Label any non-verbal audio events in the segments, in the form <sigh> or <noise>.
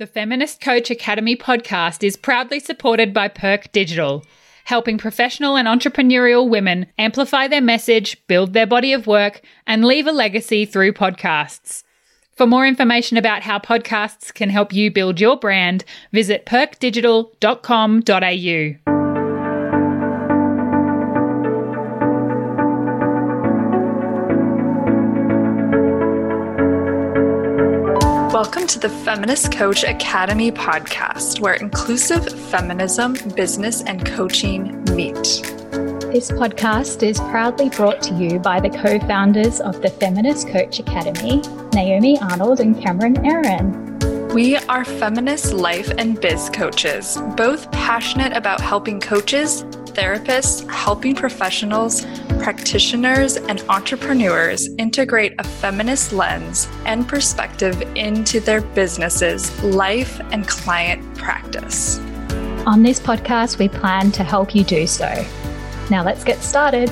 The Feminist Coach Academy podcast is proudly supported by Perk Digital, helping professional and entrepreneurial women amplify their message, build their body of work, and leave a legacy through podcasts. For more information about how podcasts can help you build your brand, visit perkdigital.com.au. Welcome to the Feminist Coach Academy podcast, where inclusive feminism, business, and coaching meet. This podcast is proudly brought to you by the co founders of the Feminist Coach Academy, Naomi Arnold and Cameron Airen. We are feminist life and biz coaches, both passionate about helping coaches, therapists, helping professionals, practitioners, and entrepreneurs integrate a feminist lens and perspective into their businesses, life, and client practice. On this podcast, we plan to help you do so. Now let's get started.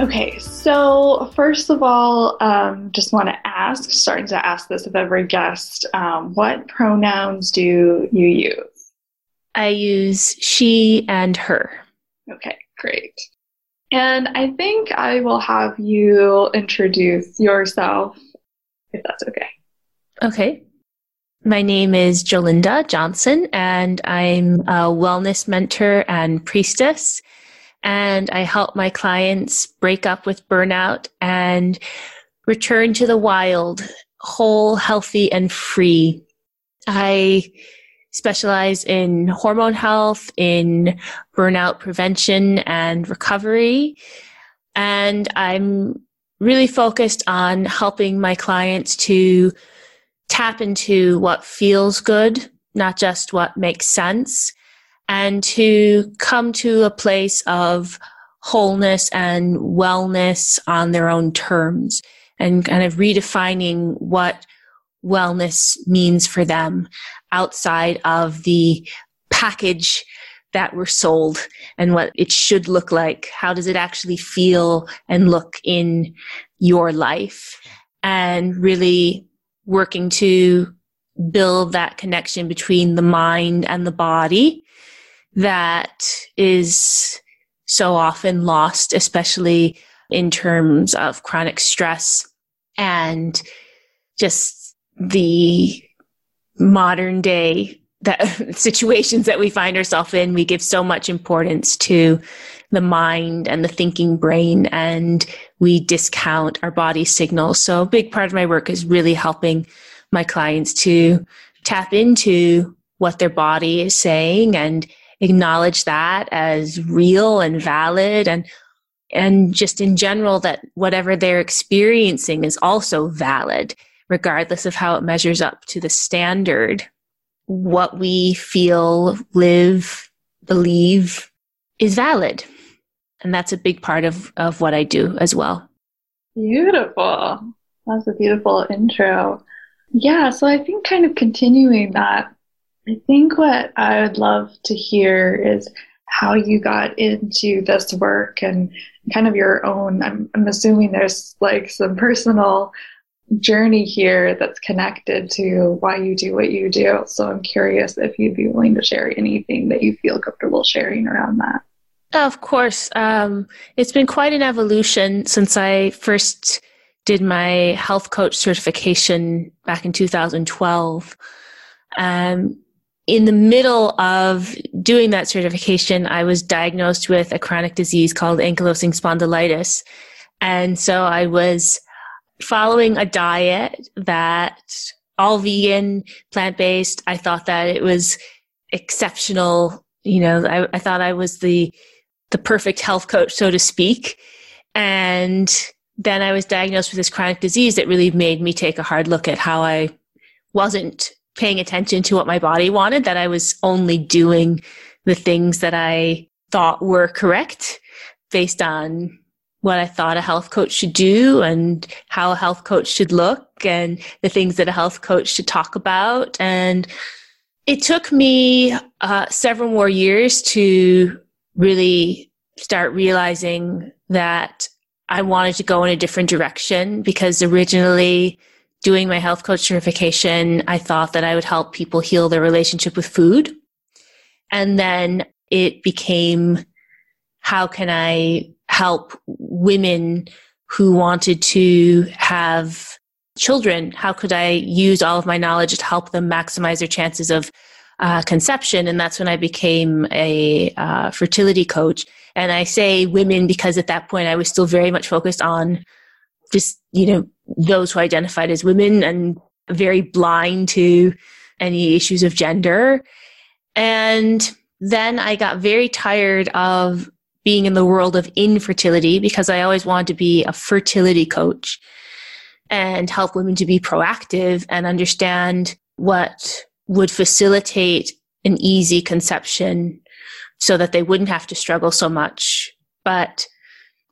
Okay, so first of all, um, just want to ask, starting to ask this of every guest, um, what pronouns do you use? I use she and her. Okay, great. And I think I will have you introduce yourself, if that's okay. Okay. My name is Jolinda Johnson, and I'm a wellness mentor and priestess and I help my clients break up with burnout and return to the wild, whole, healthy, and free. I specialize in hormone health, in burnout prevention and recovery. And I'm really focused on helping my clients to tap into what feels good, not just what makes sense and to come to a place of wholeness and wellness on their own terms and kind of redefining what wellness means for them outside of the package that we're sold and what it should look like. How does it actually feel and look in your life? And really working to build that connection between the mind and the body that is so often lost, especially in terms of chronic stress and just the modern day that <laughs> situations that we find ourselves in. We give so much importance to the mind and the thinking brain and we discount our body signals. So a big part of my work is really helping my clients to tap into what their body is saying and acknowledge that as real and valid and and just in general that whatever they're experiencing is also valid regardless of how it measures up to the standard. What we feel live believe is valid. And that's a big part of of what i do as well. Beautiful. That's a beautiful intro. Yeah so i think kind of continuing that I think what I would love to hear is how you got into this work and kind of your own. I'm, I'm assuming there's like some personal journey here that's connected to why you do what you do. So I'm curious if you'd be willing to share anything that you feel comfortable sharing around that. Of course. Um, it's been quite an evolution since I first did my health coach certification back in 2012. Um, in the middle of doing that certification, I was diagnosed with a chronic disease called ankylosing spondylitis. And so I was following a diet that all vegan, plant based. I thought that it was exceptional. You know, I, I thought I was the, the perfect health coach, so to speak. And then I was diagnosed with this chronic disease that really made me take a hard look at how I wasn't paying attention to what my body wanted, that I was only doing the things that I thought were correct based on what I thought a health coach should do and how a health coach should look and the things that a health coach should talk about. And it took me uh, several more years to really start realizing that I wanted to go in a different direction because originally doing my health coach certification, I thought that I would help people heal their relationship with food. And then it became how can I help women who wanted to have children? How could I use all of my knowledge to help them maximize their chances of uh, conception? And that's when I became a uh, fertility coach. And I say women because at that point I was still very much focused on just, you know, those who identified as women and very blind to any issues of gender. And then I got very tired of being in the world of infertility because I always wanted to be a fertility coach and help women to be proactive and understand what would facilitate an easy conception so that they wouldn't have to struggle so much. But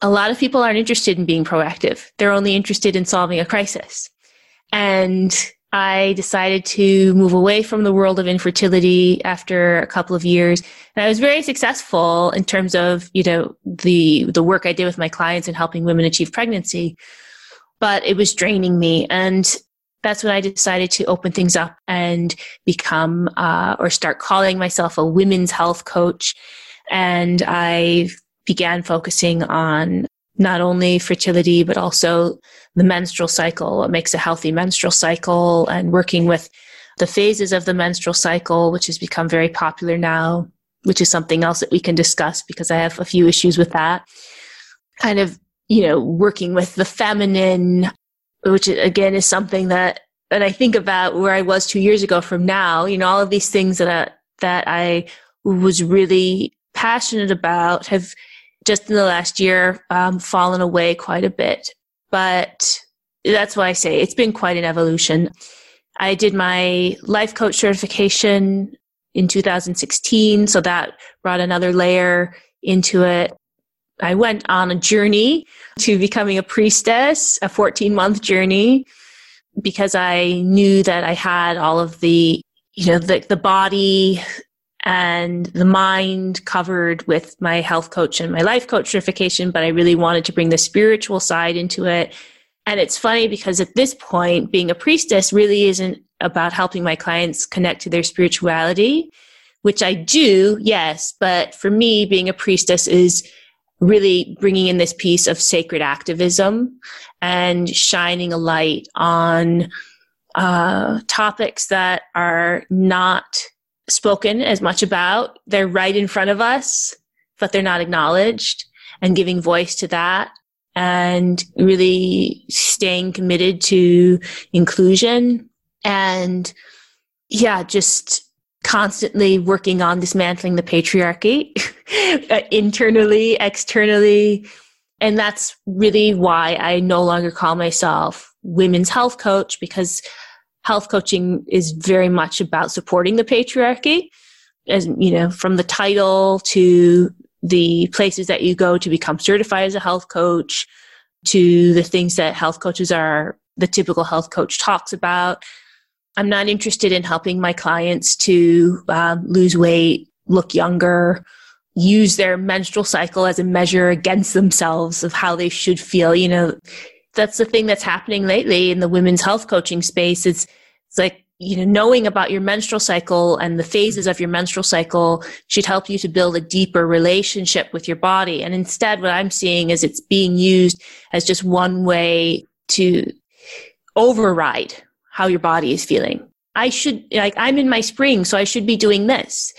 a lot of people aren't interested in being proactive. They're only interested in solving a crisis. And I decided to move away from the world of infertility after a couple of years. And I was very successful in terms of, you know, the, the work I did with my clients and helping women achieve pregnancy. But it was draining me. And that's when I decided to open things up and become, uh, or start calling myself a women's health coach. And I began focusing on not only fertility, but also the menstrual cycle, what makes a healthy menstrual cycle, and working with the phases of the menstrual cycle, which has become very popular now, which is something else that we can discuss because I have a few issues with that. Kind of, you know, working with the feminine, which again is something that, and I think about where I was two years ago from now, you know, all of these things that I, that I was really passionate about have just in the last year um, fallen away quite a bit. But that's why I say it's been quite an evolution. I did my life coach certification in 2016, so that brought another layer into it. I went on a journey to becoming a priestess, a 14 month journey, because I knew that I had all of the, you know, the, the body, and the mind covered with my health coach and my life coach certification, but I really wanted to bring the spiritual side into it. And it's funny because at this point, being a priestess really isn't about helping my clients connect to their spirituality, which I do, yes. But for me, being a priestess is really bringing in this piece of sacred activism and shining a light on uh, topics that are not spoken as much about. They're right in front of us, but they're not acknowledged and giving voice to that and really staying committed to inclusion and yeah, just constantly working on dismantling the patriarchy <laughs> uh, internally, externally. And that's really why I no longer call myself women's health coach because health coaching is very much about supporting the patriarchy. As you know from the title to the places that you go to become certified as a health coach to the things that health coaches are the typical health coach talks about. I'm not interested in helping my clients to um, lose weight look younger use their menstrual cycle as a measure against themselves of how they should feel you know that's the thing that's happening lately in the women's health coaching space. It's, it's like, you know, knowing about your menstrual cycle and the phases of your menstrual cycle should help you to build a deeper relationship with your body. And instead, what I'm seeing is it's being used as just one way to override how your body is feeling. I should, like, I'm in my spring, so I should be doing this.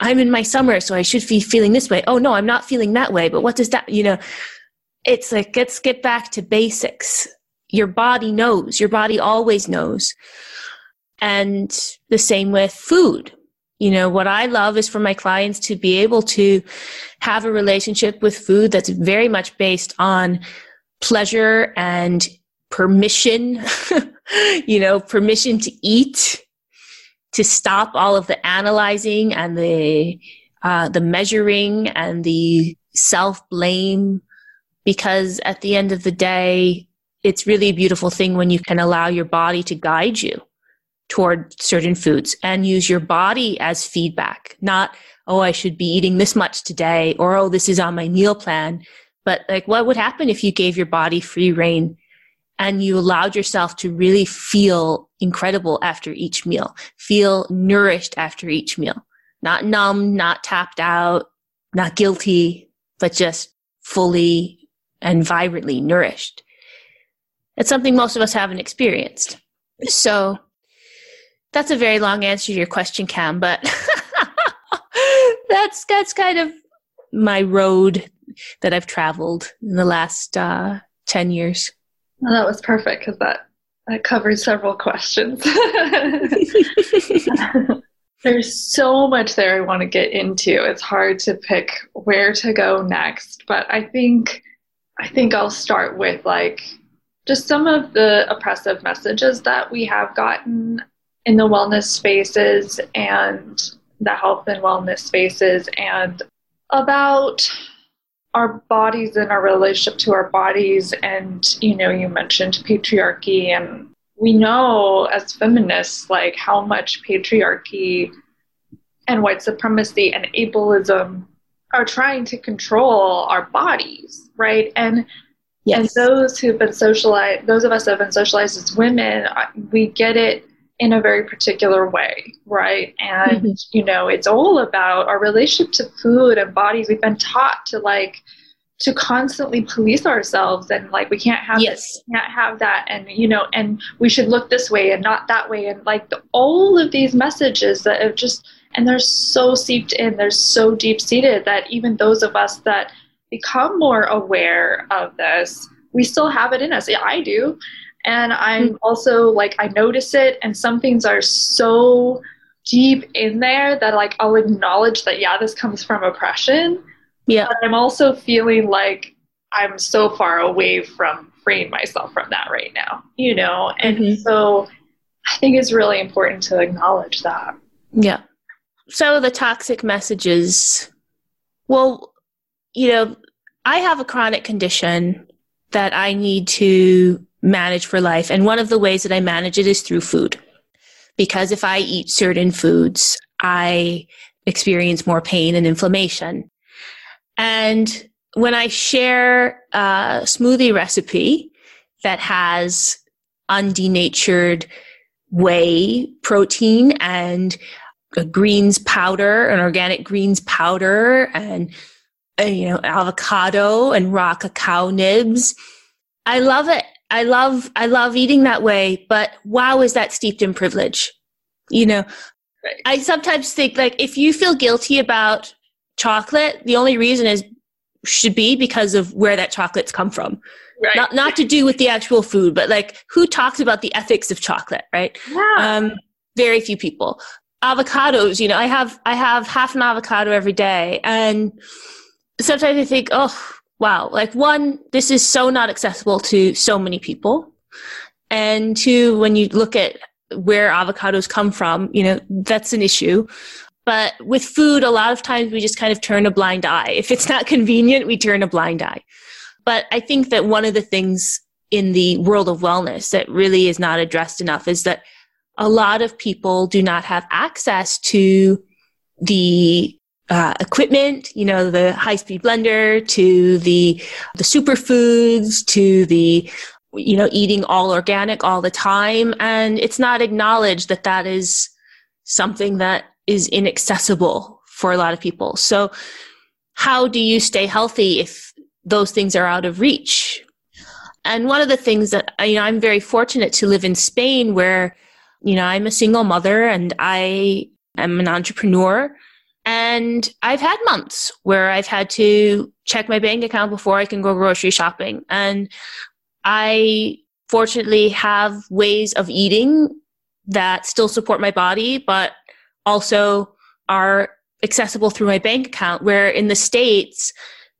I'm in my summer, so I should be feeling this way. Oh no, I'm not feeling that way. But what does that, you know, it's like let's get back to basics. Your body knows. Your body always knows. And the same with food. You know what i love is for my clients to be able to have a relationship with food that's very much based on pleasure and permission <laughs> you know permission to eat to stop all of the analyzing and the uh, the measuring and the self blame because at the end of the day, it's really a beautiful thing when you can allow your body to guide you toward certain foods and use your body as feedback, not, oh, I should be eating this much today or, oh, this is on my meal plan. But like, what would happen if you gave your body free reign and you allowed yourself to really feel incredible after each meal, feel nourished after each meal, not numb, not tapped out, not guilty, but just fully and vibrantly nourished. It's something most of us haven't experienced. So that's a very long answer to your question, Cam, but <laughs> that's that's kind of my road that I've traveled in the last uh, ten years. Well, that was perfect because that that covers several questions. <laughs> <laughs> There's so much there I want to get into. It's hard to pick where to go next, but I think I think I'll start with like just some of the oppressive messages that we have gotten in the wellness spaces and the health and wellness spaces and about our bodies and our relationship to our bodies. And you know you mentioned patriarchy and we know as feminists like how much patriarchy and white supremacy and ableism are trying to control our bodies, right? And yes. and those who've been socialized, those of us that have been socialized as women, uh, we get it in a very particular way, right? And mm-hmm. you know, it's all about our relationship to food and bodies. We've been taught to like to constantly police ourselves and like we can't have yes. this, can't have that and you know and we should look this way and not that way and like the, all of these messages that have just and they're so seeped in they're so deep seated that even those of us that become more aware of this we still have it in us Yeah, i do and i'm mm-hmm. also like i notice it and some things are so deep in there that like i'll acknowledge that yeah this comes from oppression yeah. But I'm also feeling like I'm so far away from freeing myself from that right now, you know? And mm-hmm. so I think it's really important to acknowledge that. Yeah. So the toxic messages, well, you know, I have a chronic condition that I need to manage for life. And one of the ways that I manage it is through food. Because if I eat certain foods, I experience more pain and inflammation. And when I share a smoothie recipe that has undenatured whey protein and a greens powder, an organic greens powder, and uh, you know avocado and raw cacao nibs. I love it. I love I love eating that way. But wow, is that steeped in privilege? You know, right. I sometimes think like if you feel guilty about chocolate, the only reason is should be because of where that chocolate's come from. Right. Not not to do with the actual food, but like who talks about the ethics of chocolate, right? Yeah. Um, very few people. Avocados, you know, I have I have half an avocado every day, and sometimes I think, oh wow, like one, this is so not accessible to so many people, and two, when you look at where avocados come from, you know, that's an issue. But with food, a lot of times we just kind of turn a blind eye. If it's not convenient, we turn a blind eye. But I think that one of the things in the world of wellness that really is not addressed enough is that a lot of people do not have access to the uh, equipment, you know, the high speed blender, to the the superfoods, to the you know eating all organic all the time, and it's not acknowledged that that is something that is inaccessible for a lot of people. So how do you stay healthy if those things are out of reach? And one of the things that you know, I'm very fortunate to live in Spain where, you know, I'm a single mother and I am an entrepreneur. And I've had months where I've had to check my bank account before I can go grocery shopping. And I fortunately have ways of eating that still support my body, but also are accessible through my bank account. Where in the States,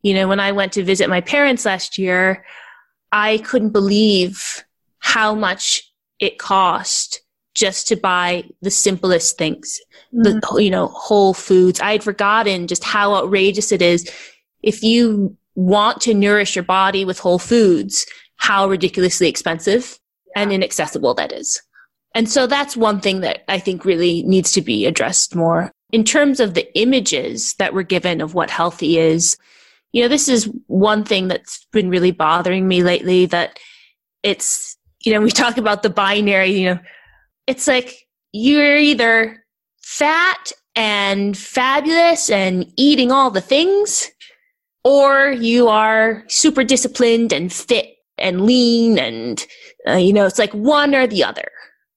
you know, when I went to visit my parents last year, I couldn't believe how much it cost just to buy the simplest things, mm-hmm. the, you know, whole foods. I had forgotten just how outrageous it is. If you want to nourish your body with whole foods, how ridiculously expensive yeah. and inaccessible that is. And so that's one thing that I think really needs to be addressed more. In terms of the images that we're given of what healthy is, you know, this is one thing that's been really bothering me lately that it's, you know, we <laughs> talk about the binary, you know, it's like you're either fat and fabulous and eating all the things, or you are super disciplined and fit and lean and, uh, you know, it's like one or the other.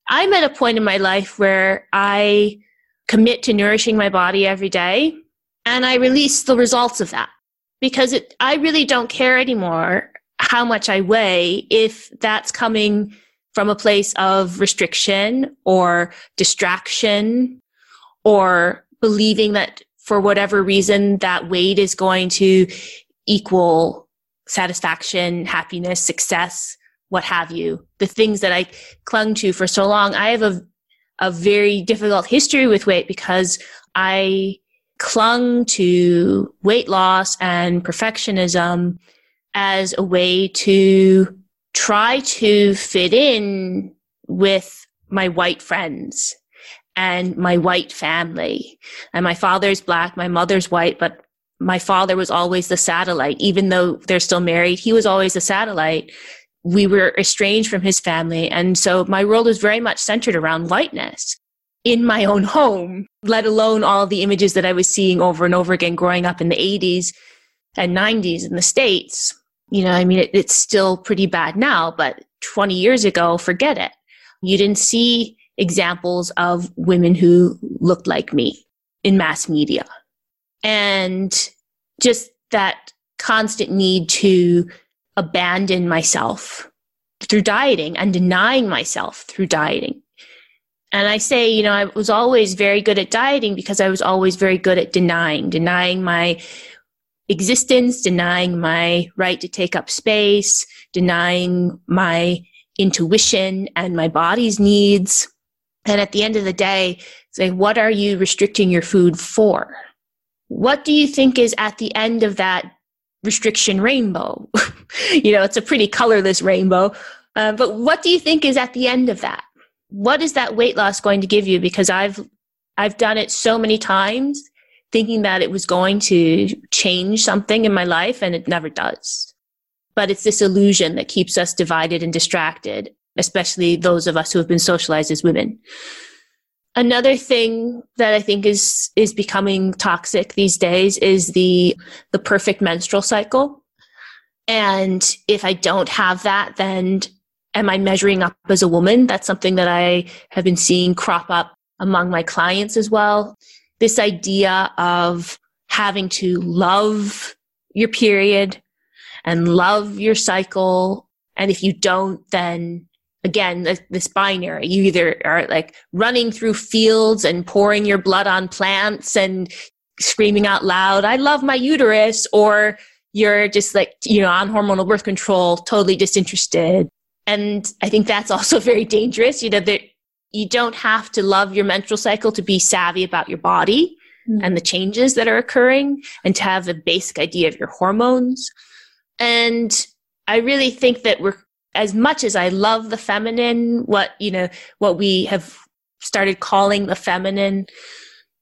I'm at a point in my life where I commit to nourishing my body every day and I release the results of that because it, I really don't care anymore how much I weigh if that's coming from a place of restriction or distraction or believing that for whatever reason that weight is going to equal satisfaction, happiness, success what have you, the things that I clung to for so long. I have a, a very difficult history with weight because I clung to weight loss and perfectionism as a way to try to fit in with my white friends and my white family. And my father's black, my mother's white, but my father was always the satellite. Even though they're still married, he was always the satellite we were estranged from his family. And so my world was very much centered around whiteness in my own home, let alone all the images that I was seeing over and over again growing up in the 80s and 90s in the States. You know, I mean, it, it's still pretty bad now, but 20 years ago, forget it. You didn't see examples of women who looked like me in mass media. And just that constant need to abandon myself through dieting and denying myself through dieting. And I say, you know, I was always very good at dieting because I was always very good at denying, denying my existence, denying my right to take up space, denying my intuition and my body's needs. And at the end of the day, say, what are you restricting your food for? What do you think is at the end of that restriction rainbow. <laughs> you know, it's a pretty colorless rainbow. Uh, but what do you think is at the end of that? What is that weight loss going to give you? Because I've I've done it so many times, thinking that it was going to change something in my life, and it never does. But it's this illusion that keeps us divided and distracted, especially those of us who have been socialized as women. Another thing that I think is is becoming toxic these days is the the perfect menstrual cycle. And if I don't have that, then am I measuring up as a woman? That's something that I have been seeing crop up among my clients as well. This idea of having to love your period and love your cycle. And if you don't, then again this binary you either are like running through fields and pouring your blood on plants and screaming out loud i love my uterus or you're just like you know on hormonal birth control totally disinterested and i think that's also <laughs> very dangerous you know that you don't have to love your menstrual cycle to be savvy about your body mm. and the changes that are occurring and to have a basic idea of your hormones and i really think that we're as much as I love the feminine, what, you know, what we have started calling the feminine,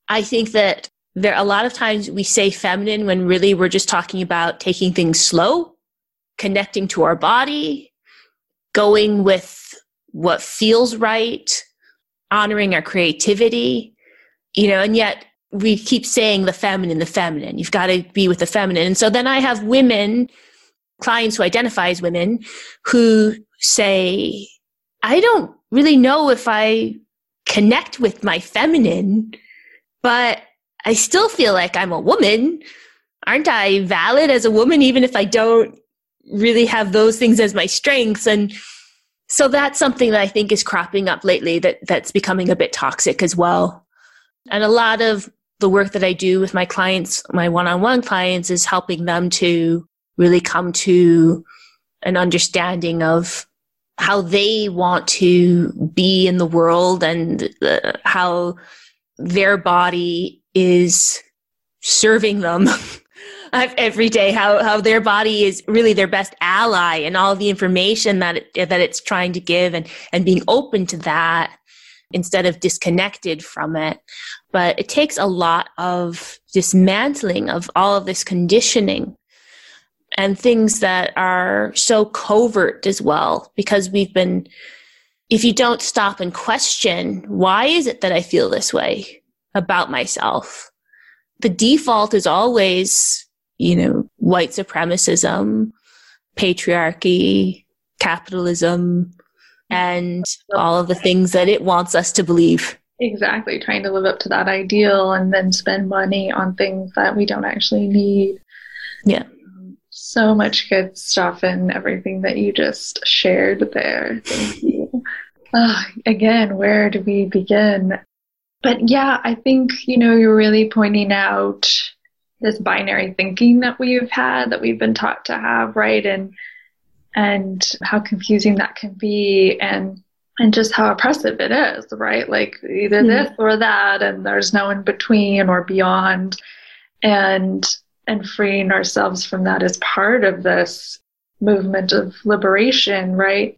I think that there a lot of times we say feminine when really we're just talking about taking things slow, connecting to our body, going with what feels right, honoring our creativity, you know, and yet we keep saying the feminine, the feminine. You've got to be with the feminine. And so then I have women clients who identify as women who say, I don't really know if I connect with my feminine, but I still feel like I'm a woman. Aren't I valid as a woman, even if I don't really have those things as my strengths? And so that's something that I think is cropping up lately that, that's becoming a bit toxic as well. And a lot of the work that I do with my clients, my one on one clients, is helping them to really come to an understanding of how they want to be in the world and uh, how their body is serving them <laughs> every day how how their body is really their best ally and all the information that it, that it's trying to give and and being open to that instead of disconnected from it. But it takes a lot of dismantling of all of this conditioning and things that are so covert as well, because we've been, if you don't stop and question, why is it that I feel this way about myself? The default is always, you know, white supremacism, patriarchy, capitalism, and all of the things that it wants us to believe. Exactly, trying to live up to that ideal and then spend money on things that we don't actually need. Yeah. So much good stuff and everything that you just shared there. Thank you. Uh, again, where do we begin? But yeah, I think, you know, you're really pointing out this binary thinking that we've had, that we've been taught to have, right? And and how confusing that can be and and just how oppressive it is, right? Like either mm this or that, and there's no in between or beyond. And and freeing ourselves from that is part of this movement of liberation, right?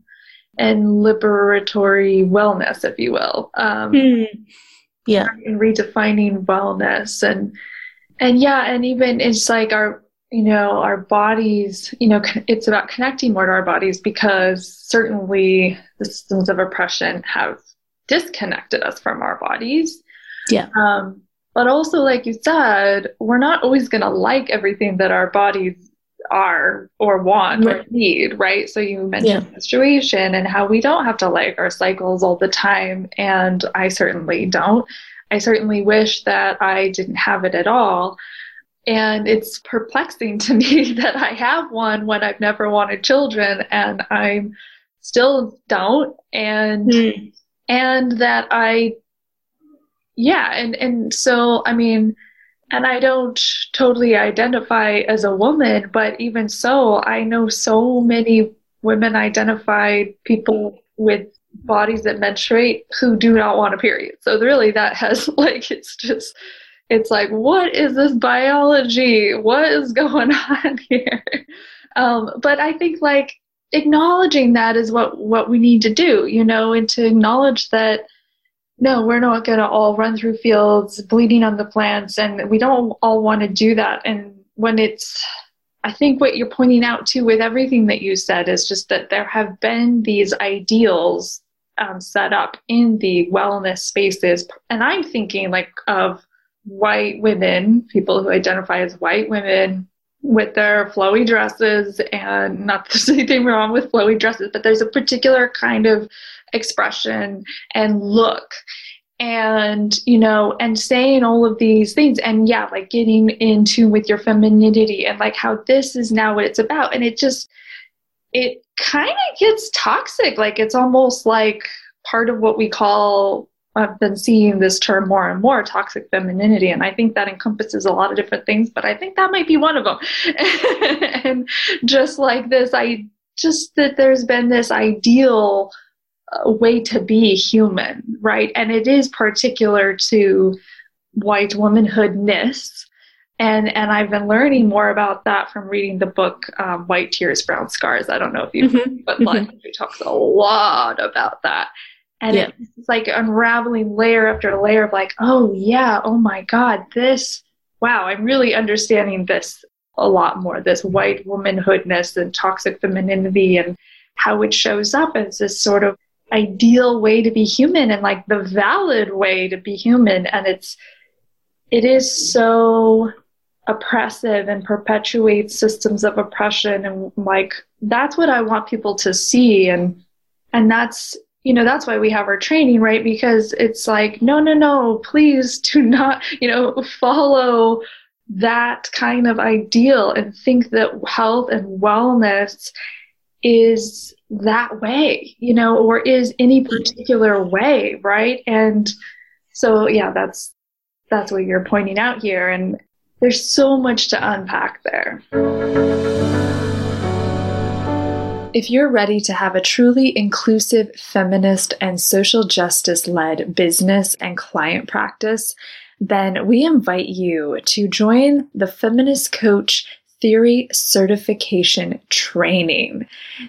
And liberatory wellness, if you will. Um, mm. Yeah. And redefining wellness and and yeah, and even it's like our you know, our bodies, you know, it's about connecting more to our bodies because certainly the systems of oppression have disconnected us from our bodies. Yeah. Um, but also, like you said, we're not always going to like everything that our bodies are or want right. or need, right? So you mentioned yeah. menstruation and how we don't have to like our cycles all the time. And I certainly don't. I certainly wish that I didn't have it at all. And it's perplexing to <laughs> me that I have one when I've never wanted children and I'm still don't. And, mm. and that I, yeah. And, and so, I mean, and I don't totally identify as a woman, but even so, I know so many women identified people with bodies that menstruate who do not want a period. So really that has <laughs> like it's just it's like, what is this biology? What is going <laughs> on here? Um, but I think like acknowledging that is what what we need to do, you know, and to acknowledge that no, we're not going to all run through fields bleeding on the plants, and we don't all want to do that. And when it's I think what you're pointing out too with everything that you said is just that there have been these ideals um, set up in the wellness spaces. And I'm thinking like of white women, people who identify as white women, with their flowy dresses, and not <laughs> there's anything wrong with flowy dresses, but there's a particular kind of expression and look. And you know and saying all of these things. And yeah like getting in tune with your femininity and like how this is now what it's about. And it just it kind of gets toxic like it's almost like part of what we call I've been seeing this term more and more toxic femininity, and I think that encompasses a lot of different things, but I think that might be one of them. <laughs> and just like this, I just that there's been this ideal uh, way to be human, right? And it is particular to white womanhoodness. And, and I've been learning more about that from reading the book um, White Tears, Brown Scars. I don't know if you've, mm-hmm. but mm-hmm. like, talks a lot about that and yeah. it's like unraveling layer after layer of like oh yeah oh my god this wow i'm really understanding this a lot more this white womanhoodness and toxic femininity and how it shows up as this sort of ideal way to be human and like the valid way to be human and it's it is so oppressive and perpetuates systems of oppression and like that's what i want people to see. And and that's you know that's why we have our training right? Because it's like no no no please do <laughs> not you know follow that kind of ideal and think that health and wellness is that way you know or is any particular way right? And so yeah that's that's what you're pointing out here. And there's so much to unpack there if you're ready to have a truly inclusive, feminist, and social justice led business and client practice, then we invite you to join the Feminist Coach theory certification training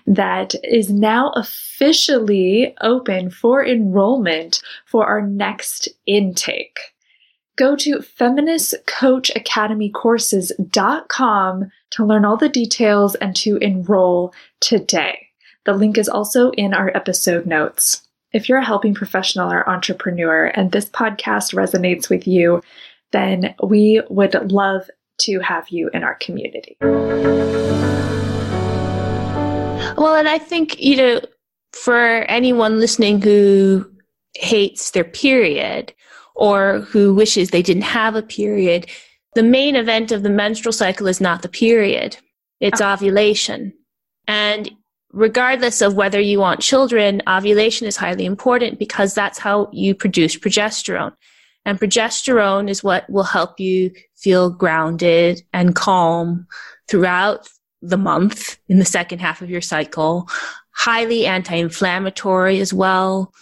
that is now officially open for enrollment for our next intake. Go to feministcoachacademycourses.com to learn all the details and to enroll today. The link is also in our episode notes. If you're a helping professional or entrepreneur and this podcast resonates with you, then we would love to have you in our community. Well, and I think, you know, for anyone listening who hates their period or who wishes they didn't have a period, the main event of the menstrual cycle is not the period, it's oh. ovulation. And regardless of whether you want children, ovulation is highly important because that's how you produce progesterone. And progesterone is what will help you feel grounded and calm throughout the month in the second half of your cycle. Highly anti-inflammatory as well.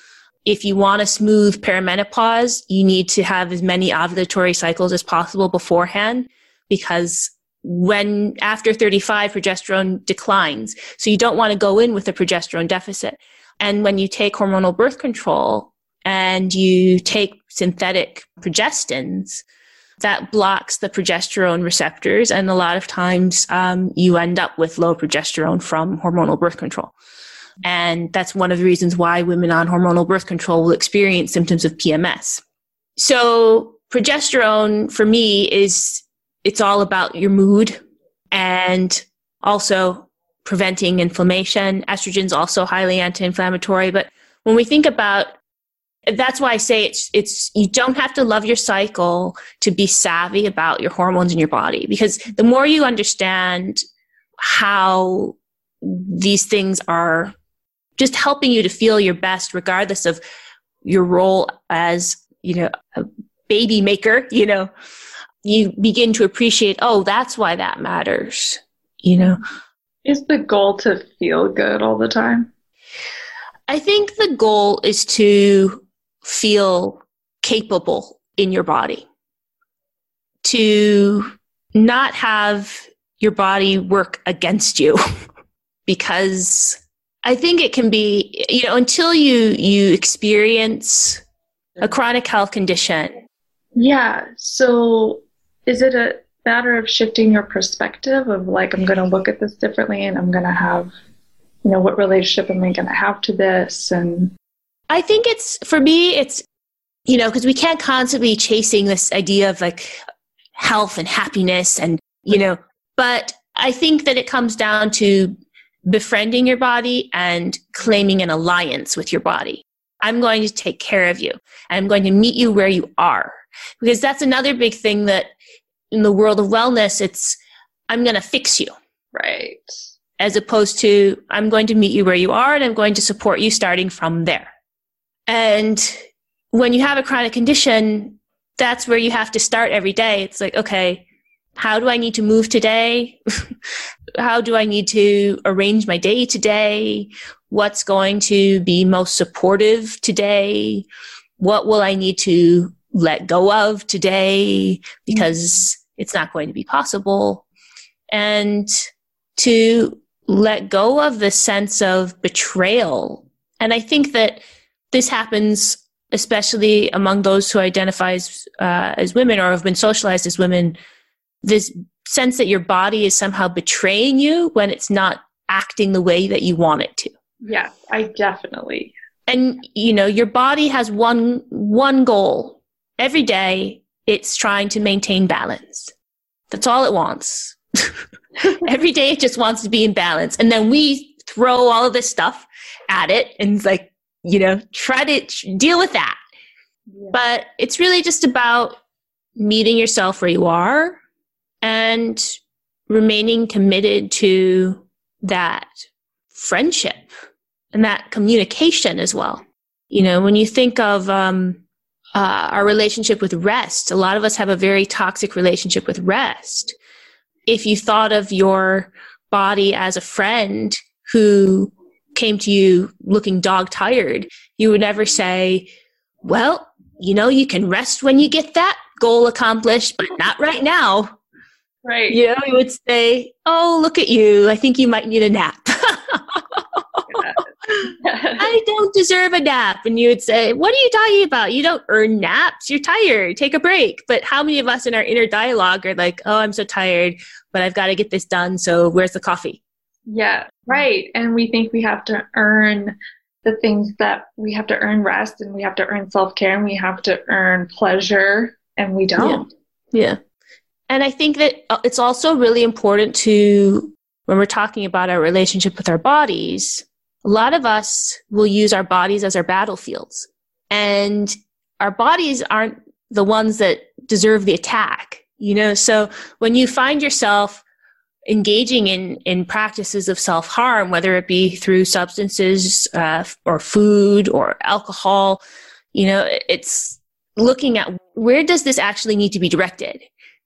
If you want a smooth perimenopause, you need to have as many ovulatory cycles as possible beforehand because when after 35 progesterone declines. So you don't want to go in with a progesterone deficit. And when you take hormonal birth control and you take synthetic progestins, that blocks the progesterone receptors. And a lot of times um, you end up with low progesterone from hormonal birth control. And that's one of the reasons why women on hormonal birth control will experience symptoms of PMS. So progesterone for me is it's all about your mood and also preventing inflammation. Estrogen's also highly anti-inflammatory, but when we think about that's why I say it's it's you don't have to love your cycle to be savvy about your hormones in your body because the more you understand how these things are just helping you to feel your best regardless of your role as you know a baby maker you know you begin to appreciate, oh, that's why that matters, you know? Is the goal to feel good all the time? I think the goal is to feel capable in your body, to not have your body work against you <laughs> because I think it can be, you know, until you, you experience a chronic health condition. Yeah. So is it a matter of shifting your perspective of like i'm going to look at this differently and i'm going to have you know what relationship am i going to have to this and i think it's for me it's you know because we can't constantly be chasing this idea of like health and happiness and you know but i think that it comes down to befriending your body and claiming an alliance with your body i'm going to take care of you i'm going to meet you where you are because that's another big thing that in the world of wellness, it's I'm going to fix you. Right. As opposed to I'm going to meet you where you are and I'm going to support you starting from there. And when you have a chronic condition, that's where you have to start every day. It's like, okay, how do I need to move today? <laughs> how do I need to arrange my day today? What's going to be most supportive today? What will I need to let go of today because it's not going to be possible. And to let go of the sense of betrayal. And I think that this happens especially among those who identify as, uh, as women or have been socialized as women, this sense that your body is somehow betraying you when it's not acting the way that you want it to. Yeah, I definitely. And you know, your body has one one goal every day it's trying to maintain balance. That's all it wants. <laughs> Every day it just wants to be in balance. And then we throw all of this stuff at it and like, you know, try to deal with that. Yeah. But it's really just about meeting yourself where you are and remaining committed to that friendship and that communication as well. You know, when you think of um, uh, our relationship with rest. A lot of us have a very toxic relationship with rest. If you thought of your body as a friend who came to you looking dog tired, you would never say, well, you know, you can rest when you get that goal accomplished, but not right now. Right. You know, we would say, Oh, look at you. I think you might need a nap. <laughs> I don't deserve a nap. And you would say, What are you talking about? You don't earn naps. You're tired. Take a break. But how many of us in our inner dialogue are like, Oh, I'm so tired, but I've got to get this done. So where's the coffee? Yeah, right. And we think we have to earn the things that we have to earn rest and we have to earn self care and we have to earn pleasure, and we don't. Yeah. yeah. And I think that uh, it's also really important to, when we're talking about our relationship with our bodies, a lot of us will use our bodies as our battlefields. And our bodies aren't the ones that deserve the attack, you know? So when you find yourself engaging in, in practices of self harm, whether it be through substances uh, or food or alcohol, you know, it's looking at where does this actually need to be directed?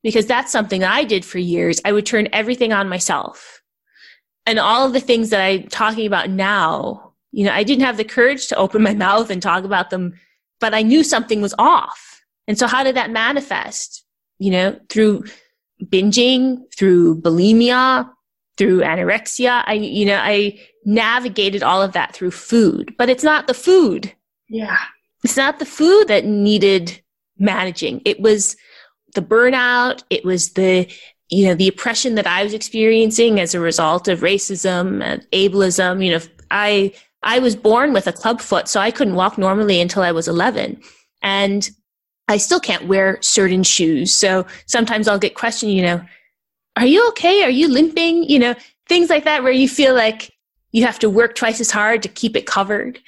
Because that's something I did for years. I would turn everything on myself. And all of the things that I'm talking about now, you know, I didn't have the courage to open my <laughs> mouth and talk about them, but I knew something was off. And so how did that manifest? You know, through binging, through bulimia, through anorexia. I, you know, I navigated all of that through food, but it's not the food. Yeah. It's not the food that needed managing. It was the burnout. It was the, you know, the oppression that I was experiencing as a result of racism and ableism. You know, I, I was born with a club foot, so I couldn't walk normally until I was 11. And I still can't wear certain shoes. So sometimes I'll get questioned, you know, are you okay? Are you limping? You know, things like that where you feel like you have to work twice as hard to keep it covered.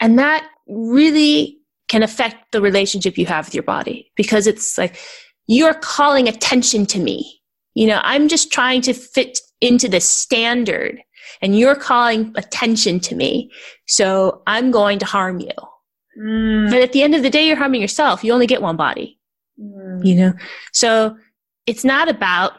And that really can affect the relationship you have with your body because it's like you're calling attention to me. You know, I'm just trying to fit into the standard and you're calling attention to me. So I'm going to harm you. Mm. But at the end of the day, you're harming yourself. You only get one body, mm. you know? So it's not about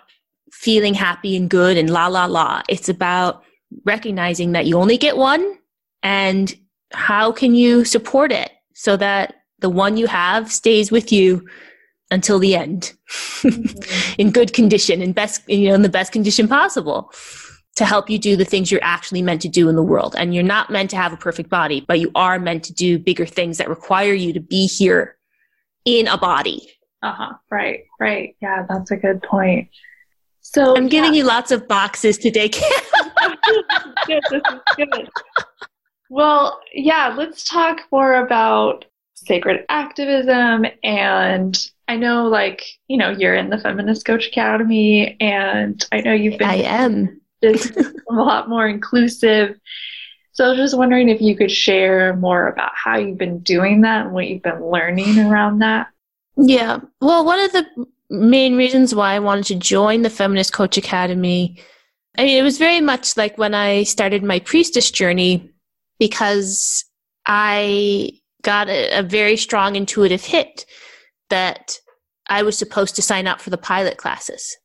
feeling happy and good and la, la, la. It's about recognizing that you only get one and how can you support it so that the one you have stays with you until the end mm. <laughs> in good condition in best, you know, in the best condition possible to help you do the things you're actually meant to do in the world. And you're not meant to have a perfect body, but you are meant to do bigger things that require you to be here in a body. Uh huh. Right. Right. Yeah, that's a good point. So I'm giving yeah. you lots of boxes today. <laughs> good. This is good. Well, yeah, let's talk more about sacred activism. And I know, like, you know, you're in the Feminist Coach Academy, and I know you've been. I am a lot more inclusive. So I was just wondering if you could share more about how you've been doing that and what you've been learning around that. Yeah. Well, one of the main reasons why I wanted to join the Feminist Coach Academy, I mean, it was very much like when I started my priestess journey because I got a, a very strong intuitive hit that I was supposed to sign up for the pilot classes.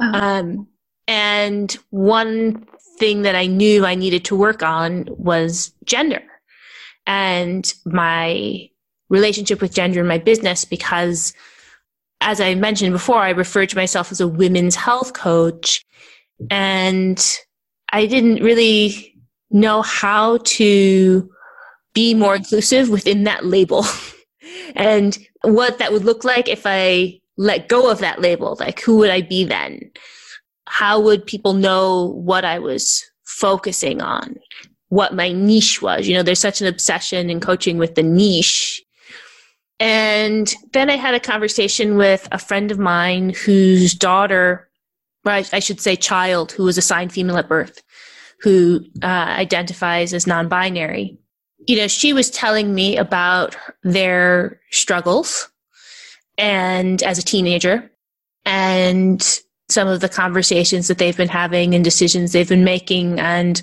Uh-huh. Um, and one thing that I knew I needed to work on was gender and my relationship with gender in my business because as I mentioned before, I referred to myself as a women's health coach and I didn't really know how to be more inclusive within that label <laughs> and what that would look like if I let go of that label. Like, who would I be then? how would people know what I was focusing on, what my niche was? You know, there's such an obsession in coaching with the niche. And then I had a conversation with a friend of mine whose daughter, or I should say child, who was assigned female at birth, who uh, identifies as non binary. You know, she was telling me about their struggles and as a teenager and some of the conversations that they've been having and decisions they've been making. And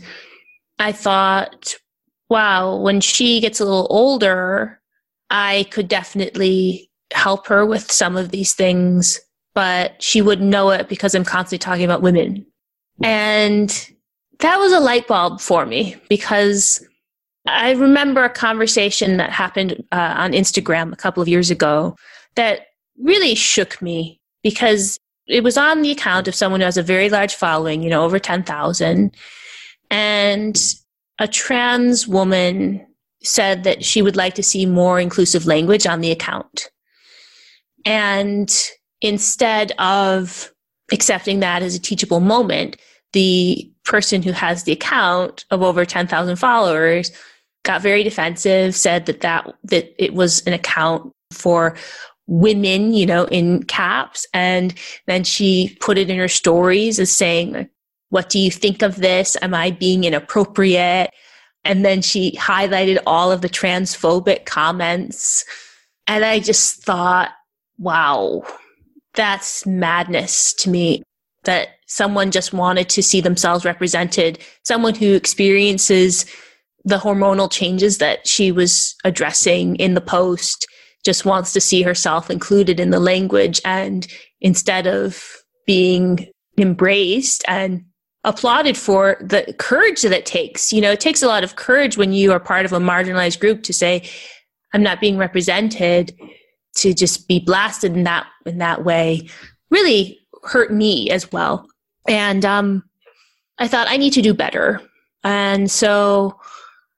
I thought, wow, when she gets a little older, I could definitely help her with some of these things, but she wouldn't know it because I'm constantly talking about women. And that was a light bulb for me because I remember a conversation that happened uh, on Instagram a couple of years ago that really shook me because it was on the account of someone who has a very large following, you know, over 10,000. And a trans woman said that she would like to see more inclusive language on the account. And instead of accepting that as a teachable moment, the person who has the account of over 10,000 followers got very defensive, said that, that that it was an account for women, you know, in caps. And then she put it in her stories as saying, what do you think of this? Am I being inappropriate? And then she highlighted all of the transphobic comments. And I just thought, wow, that's madness to me that someone just wanted to see themselves represented, someone who experiences the hormonal changes that she was addressing in the post just wants to see herself included in the language and instead of being embraced and applauded for the courage that it takes. You know, it takes a lot of courage when you are part of a marginalized group to say, I'm not being represented, to just be blasted in that in that way really hurt me as well. And um I thought I need to do better. And so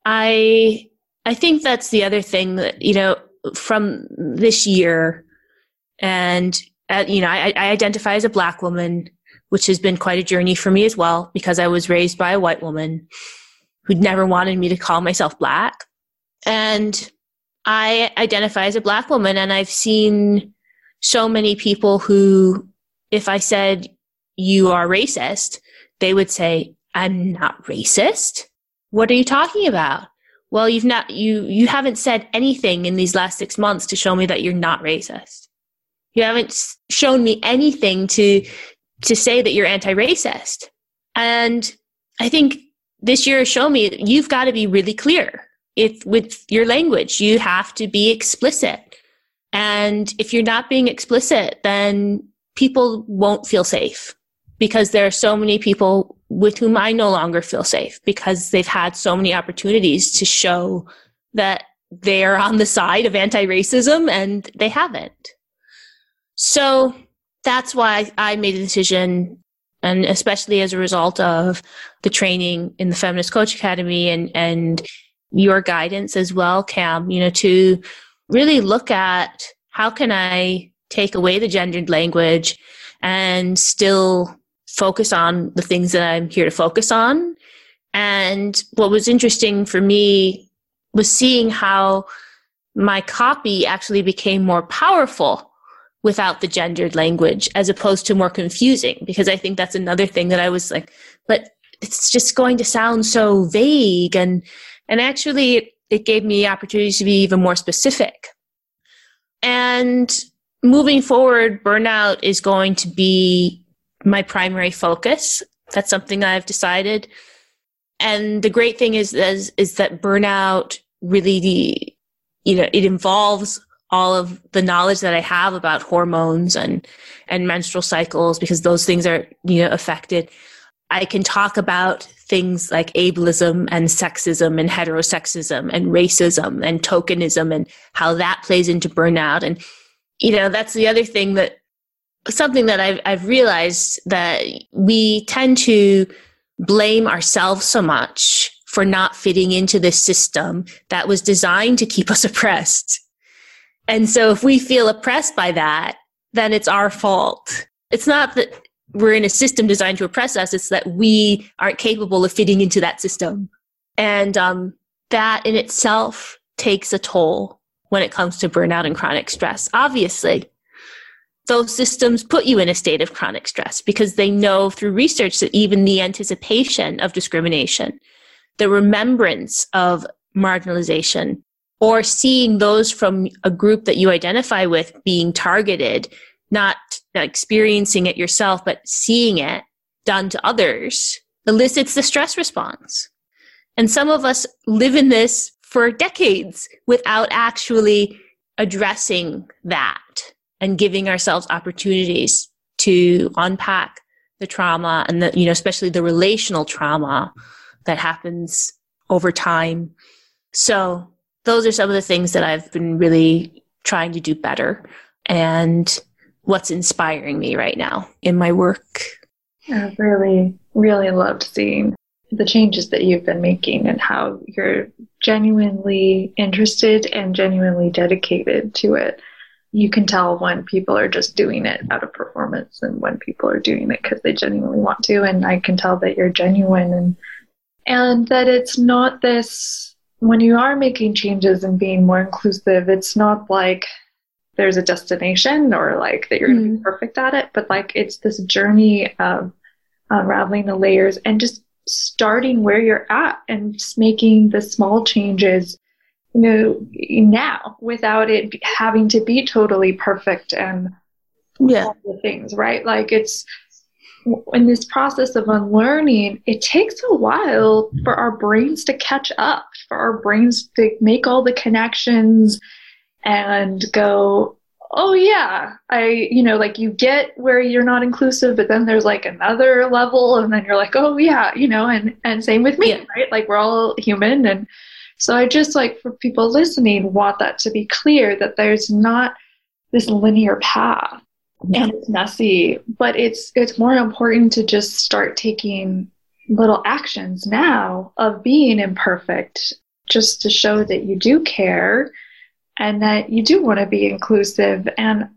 I I think that's the other thing that, you know, from this year and uh, you know I, I identify as a black woman which has been quite a journey for me as well because i was raised by a white woman who'd never wanted me to call myself black. And i identify as a black woman and i've seen so many people who if i said you are racist they would say i'm not racist what are you talking about? Well you've not you you haven't said anything in these last 6 months to show me that you're not racist. You haven't shown me anything to to say that you're anti-racist. And i think this year has shown me you've got to be really clear if with your language. You have to be explicit. And if you're not being explicit then people won't feel safe because there are so many people with whom I no longer feel safe because they've had so many opportunities to show that they're on the side of anti racism and they haven't. So that's why I made a decision, and especially as a result of the training in the Feminist Coach Academy and, and your guidance as well, Cam, you know, to really look at how can I take away the gendered language and still focus on the things that I'm here to focus on. And what was interesting for me was seeing how my copy actually became more powerful without the gendered language as opposed to more confusing because I think that's another thing that I was like, but it's just going to sound so vague and and actually it gave me opportunities to be even more specific. And moving forward, burnout is going to be my primary focus. That's something I've decided. And the great thing is, is, is that burnout really, you know, it involves all of the knowledge that I have about hormones and, and menstrual cycles because those things are, you know, affected. I can talk about things like ableism and sexism and heterosexism and racism and tokenism and how that plays into burnout. And, you know, that's the other thing that something that I've, I've realized that we tend to blame ourselves so much for not fitting into this system that was designed to keep <laughs> us oppressed. And so if we feel oppressed by that, then it's our fault. It's not that we're in a system designed to oppress us, it's that we aren't capable of fitting into that system. And um, that in itself takes a toll when it comes to burnout and chronic stress, obviously those systems put you in a state of chronic stress because they know through research that even the anticipation of discrimination, the remembrance of marginalization, or seeing those from a group that you identify with being targeted, not experiencing it yourself, but seeing it done to others, elicits the stress response. And some of us live in this for decades without actually addressing that and giving ourselves opportunities to unpack the trauma and the, you know, especially the relational trauma that happens over time. So those are some of the things that I've been really trying to do better. And what's inspiring me right now in my work. I've really, really loved seeing the changes that you've been making and how you're genuinely interested and genuinely dedicated to it. You can tell when people are just doing it out of performance and when people are doing it because they genuinely want to. And I can tell that you're genuine and and that it's not this when you are making changes and being more inclusive, it's not like there's a destination or like that you're going to be mm. perfect at it, but like it's this journey of unraveling the layers and just starting where you're at and just making the small changes you know now without it having to be totally perfect and yeah. all the things right? Like it's in this process of unlearning it takes a while for our brains to catch up for our brains to make all the connections and go oh yeah i you know like you get where you're not inclusive but then there's like another level and then you're like oh yeah you know and and same with me yeah. right? Like we're all human and so i just like for people listening want that to be clear that there's not this linear path yeah. and it's messy but it's it's more important to just start taking little actions now of being imperfect just to show that you do care and that you do want to be inclusive. And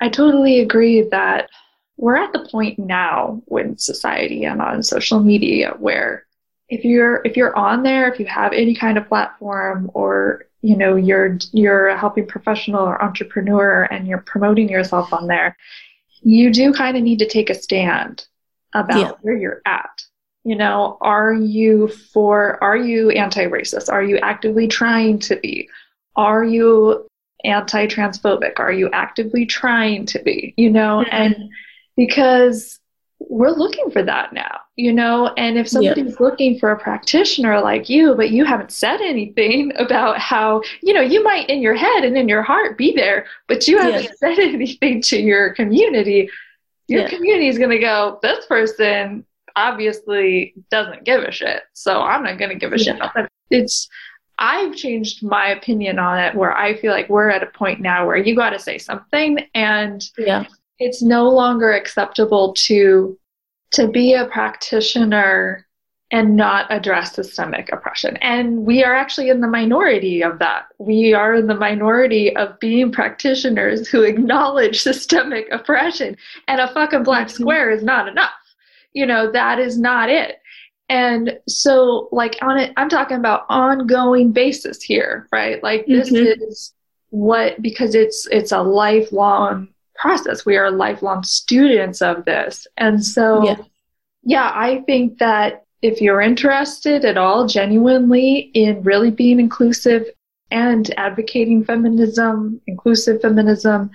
I totally agree that we're at the point now with society and on social media where if you're if you're on there, if you have any kind of platform or you know you're you're a helping professional or entrepreneur and you're promoting yourself on there, you do kind of need to take a stand about yeah. where you're at. You know, are you for are you anti-racist? Are you actively trying to be? are you anti transphobic? Are you actively trying to be? You know, mm-hmm. and because we're looking for that now, you know, and if somebody's yep. looking for a practitioner like you, but you haven't said anything <laughs> about how, you know, you might in your head and in your heart be there, but you haven't yes. said <laughs> anything to your community, your yeah. community is going to go, this person obviously doesn't give a shit. So I'm not going to give a yeah. shit. It's, I've changed my opinion on it where I feel like we're at a point now where you got to say something and yeah. It's no longer acceptable to to be a practitioner and not address systemic oppression. And we are actually in the minority of that. We are in the minority of being practitioners who acknowledge <laughs> systemic oppression and a fucking black mm-hmm. square is not enough. You know, that is not it. And so, like, on it, I'm talking about ongoing basis here, right? Like, this mm-hmm. is what, because it's, it's a lifelong process. We are lifelong students of this. And so, yeah, yeah I think that if you're interested at all genuinely in really being inclusive and advocating feminism, inclusive feminism,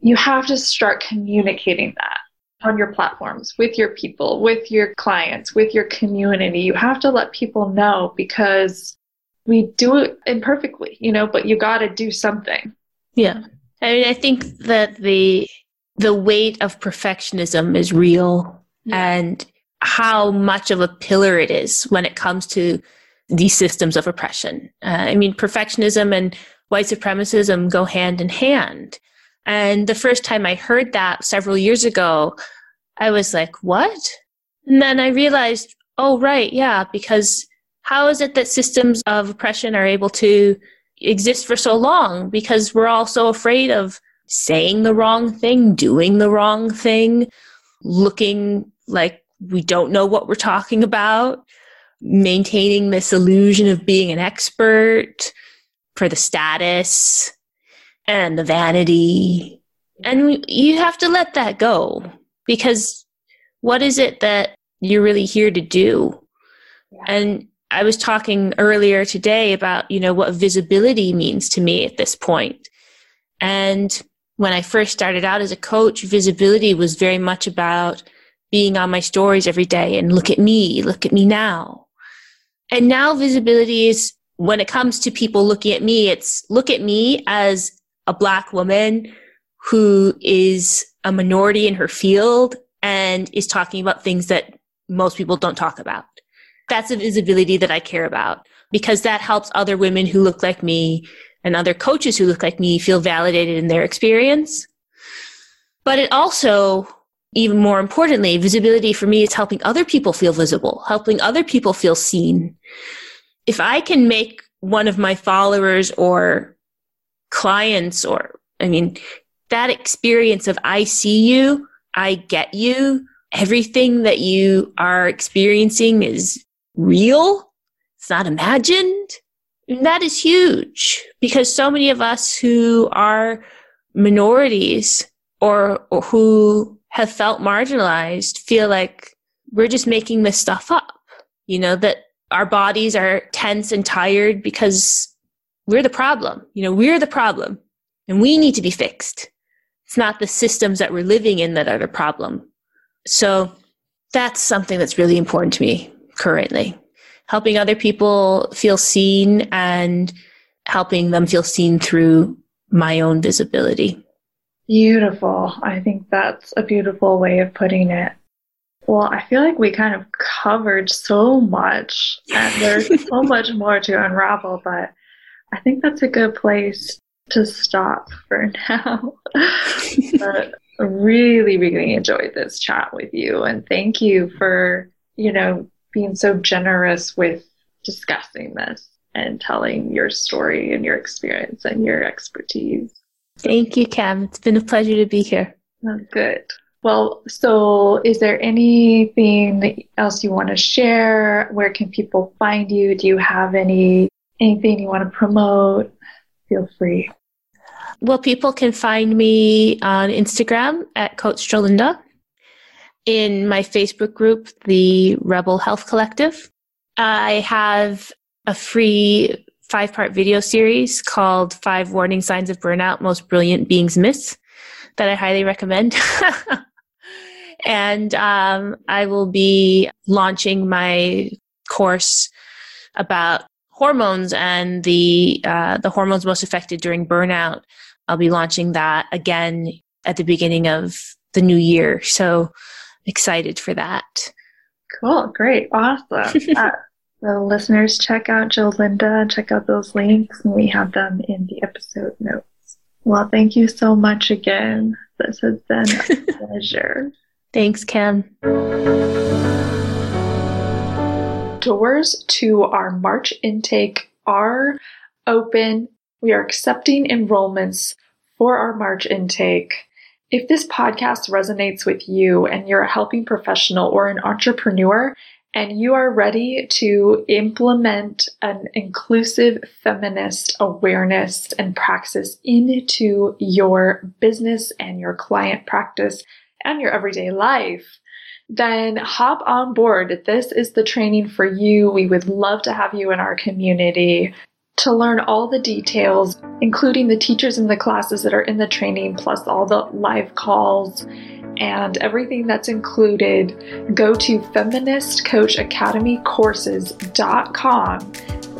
you have to start communicating that on your platforms with your people, with your clients, with your community. You have to let people know because we do it imperfectly, you know, but you got to do something. Yeah. I mean, I think that the the weight of perfectionism is real yeah. and how much of a pillar it is when it comes to these systems of oppression. Uh, I mean, perfectionism and white supremacism go hand in hand. And the first time I heard that several years ago, I was like, what? And then I realized, oh, right, yeah, because how is it that systems of oppression are able to exist for so long? Because we're all so afraid of saying the wrong thing, doing the wrong thing, looking like we don't know what we're talking about, maintaining this illusion of being an expert for the status and the vanity. And you have to let that go because what is it that you're really here to do? Yeah. And I was talking earlier today about, you know, what visibility means to me at this point. And when I first started out as a coach, visibility was very much about being on my stories every day and look at me, look at me now. And now visibility is when it comes to people looking at me, it's look at me as a black woman who is a minority in her field and is talking about things that most people don't talk about. That's a visibility that I care about because that helps other women who look like me and other coaches who look like me feel validated in their experience. But it also, even more importantly, visibility for me is helping other people feel visible, helping other people feel seen. If I can make one of my followers or clients or, I mean, that experience of I see you, I get you, everything that you are experiencing is real. It's not imagined. And that is huge because so many of us who are minorities or, or who have felt marginalized feel like we're just making this stuff up. You know, that our bodies are tense and tired because we're the problem. You know, we're the problem and we need to be fixed. It's not the systems that we're living in that are the problem. So that's something that's really important to me currently. Helping other people feel seen and helping them feel seen through my own visibility. Beautiful. I think that's a beautiful way of putting it. Well, I feel like we kind of covered so much and there's <laughs> so much more to unravel, but I think that's a good place to stop for now. <laughs> but really, really enjoyed this chat with you. And thank you for, you know, being so generous with discussing this and telling your story and your experience and your expertise. Thank you, Cam. It's been a pleasure to be here. Oh, good. Well, so is there anything else you want to share? Where can people find you? Do you have any anything you want to promote? Feel free. Well, people can find me on Instagram at Coach Jolinda, in my Facebook group, the Rebel Health Collective. I have a free five part video series called Five Warning Signs of Burnout Most Brilliant Beings Miss that I highly recommend. <laughs> and um, I will be launching my course about hormones and the uh, the hormones most affected during burnout. I'll be launching that again at the beginning of the new year. So excited for that. Cool, great, awesome. <laughs> uh, the listeners check out Jolinda, check out those links, and we have them in the episode notes. Well, thank you so much again. This has been a <laughs> pleasure. Thanks, Cam. Doors to our March intake are open. We are accepting enrollments for our March intake. If this podcast resonates with you and you're a helping professional or an entrepreneur, and you are ready to implement an inclusive feminist awareness and praxis into your business and your client practice and your everyday life, then hop on board. This is the training for you. We would love to have you in our community. To learn all the details, including the teachers and the classes that are in the training, plus all the live calls and everything that's included, go to feministcoachacademycourses.com.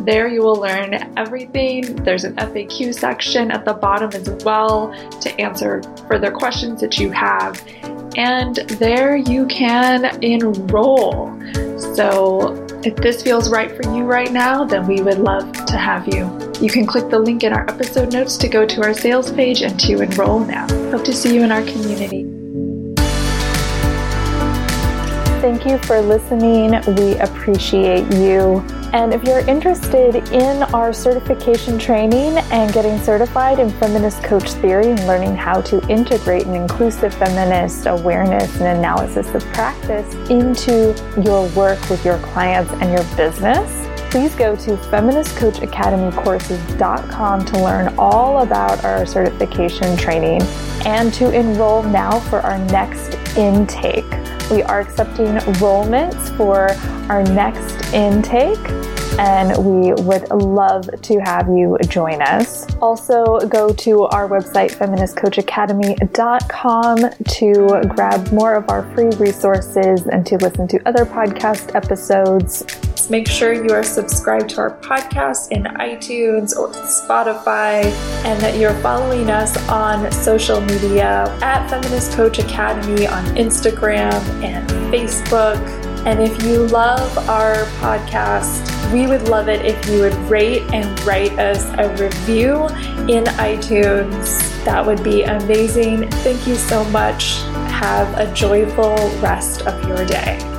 There you will learn everything. There's an FAQ section at the bottom as well to answer further questions that you have. And there you can enroll. So if this feels right for you right now, then we would love to have you. You can click the link in our episode notes to go to our sales page and to enroll now. Hope to see you in our community. Thank you for listening. We appreciate you. And if you're interested in our certification training and getting certified in feminist coach theory and learning how to integrate an inclusive feminist awareness and analysis of practice into your work with your clients and your business, please go to feministcoachacademycourses.com to learn all about our certification training and to enroll now for our next intake. We are accepting enrollments for our next intake and we would love to have you join us. Also, go to our website, feministcoachacademy.com, to grab more of our free resources and to listen to other podcast episodes. Make sure you are subscribed to our podcast in iTunes or Spotify and that you're following us on social media at Feminist Coach Academy on Instagram and Facebook And if you love our podcast, we would love it if you would rate and write us a review in iTunes. That would be amazing. Thank you so much. Have a joyful rest of your day.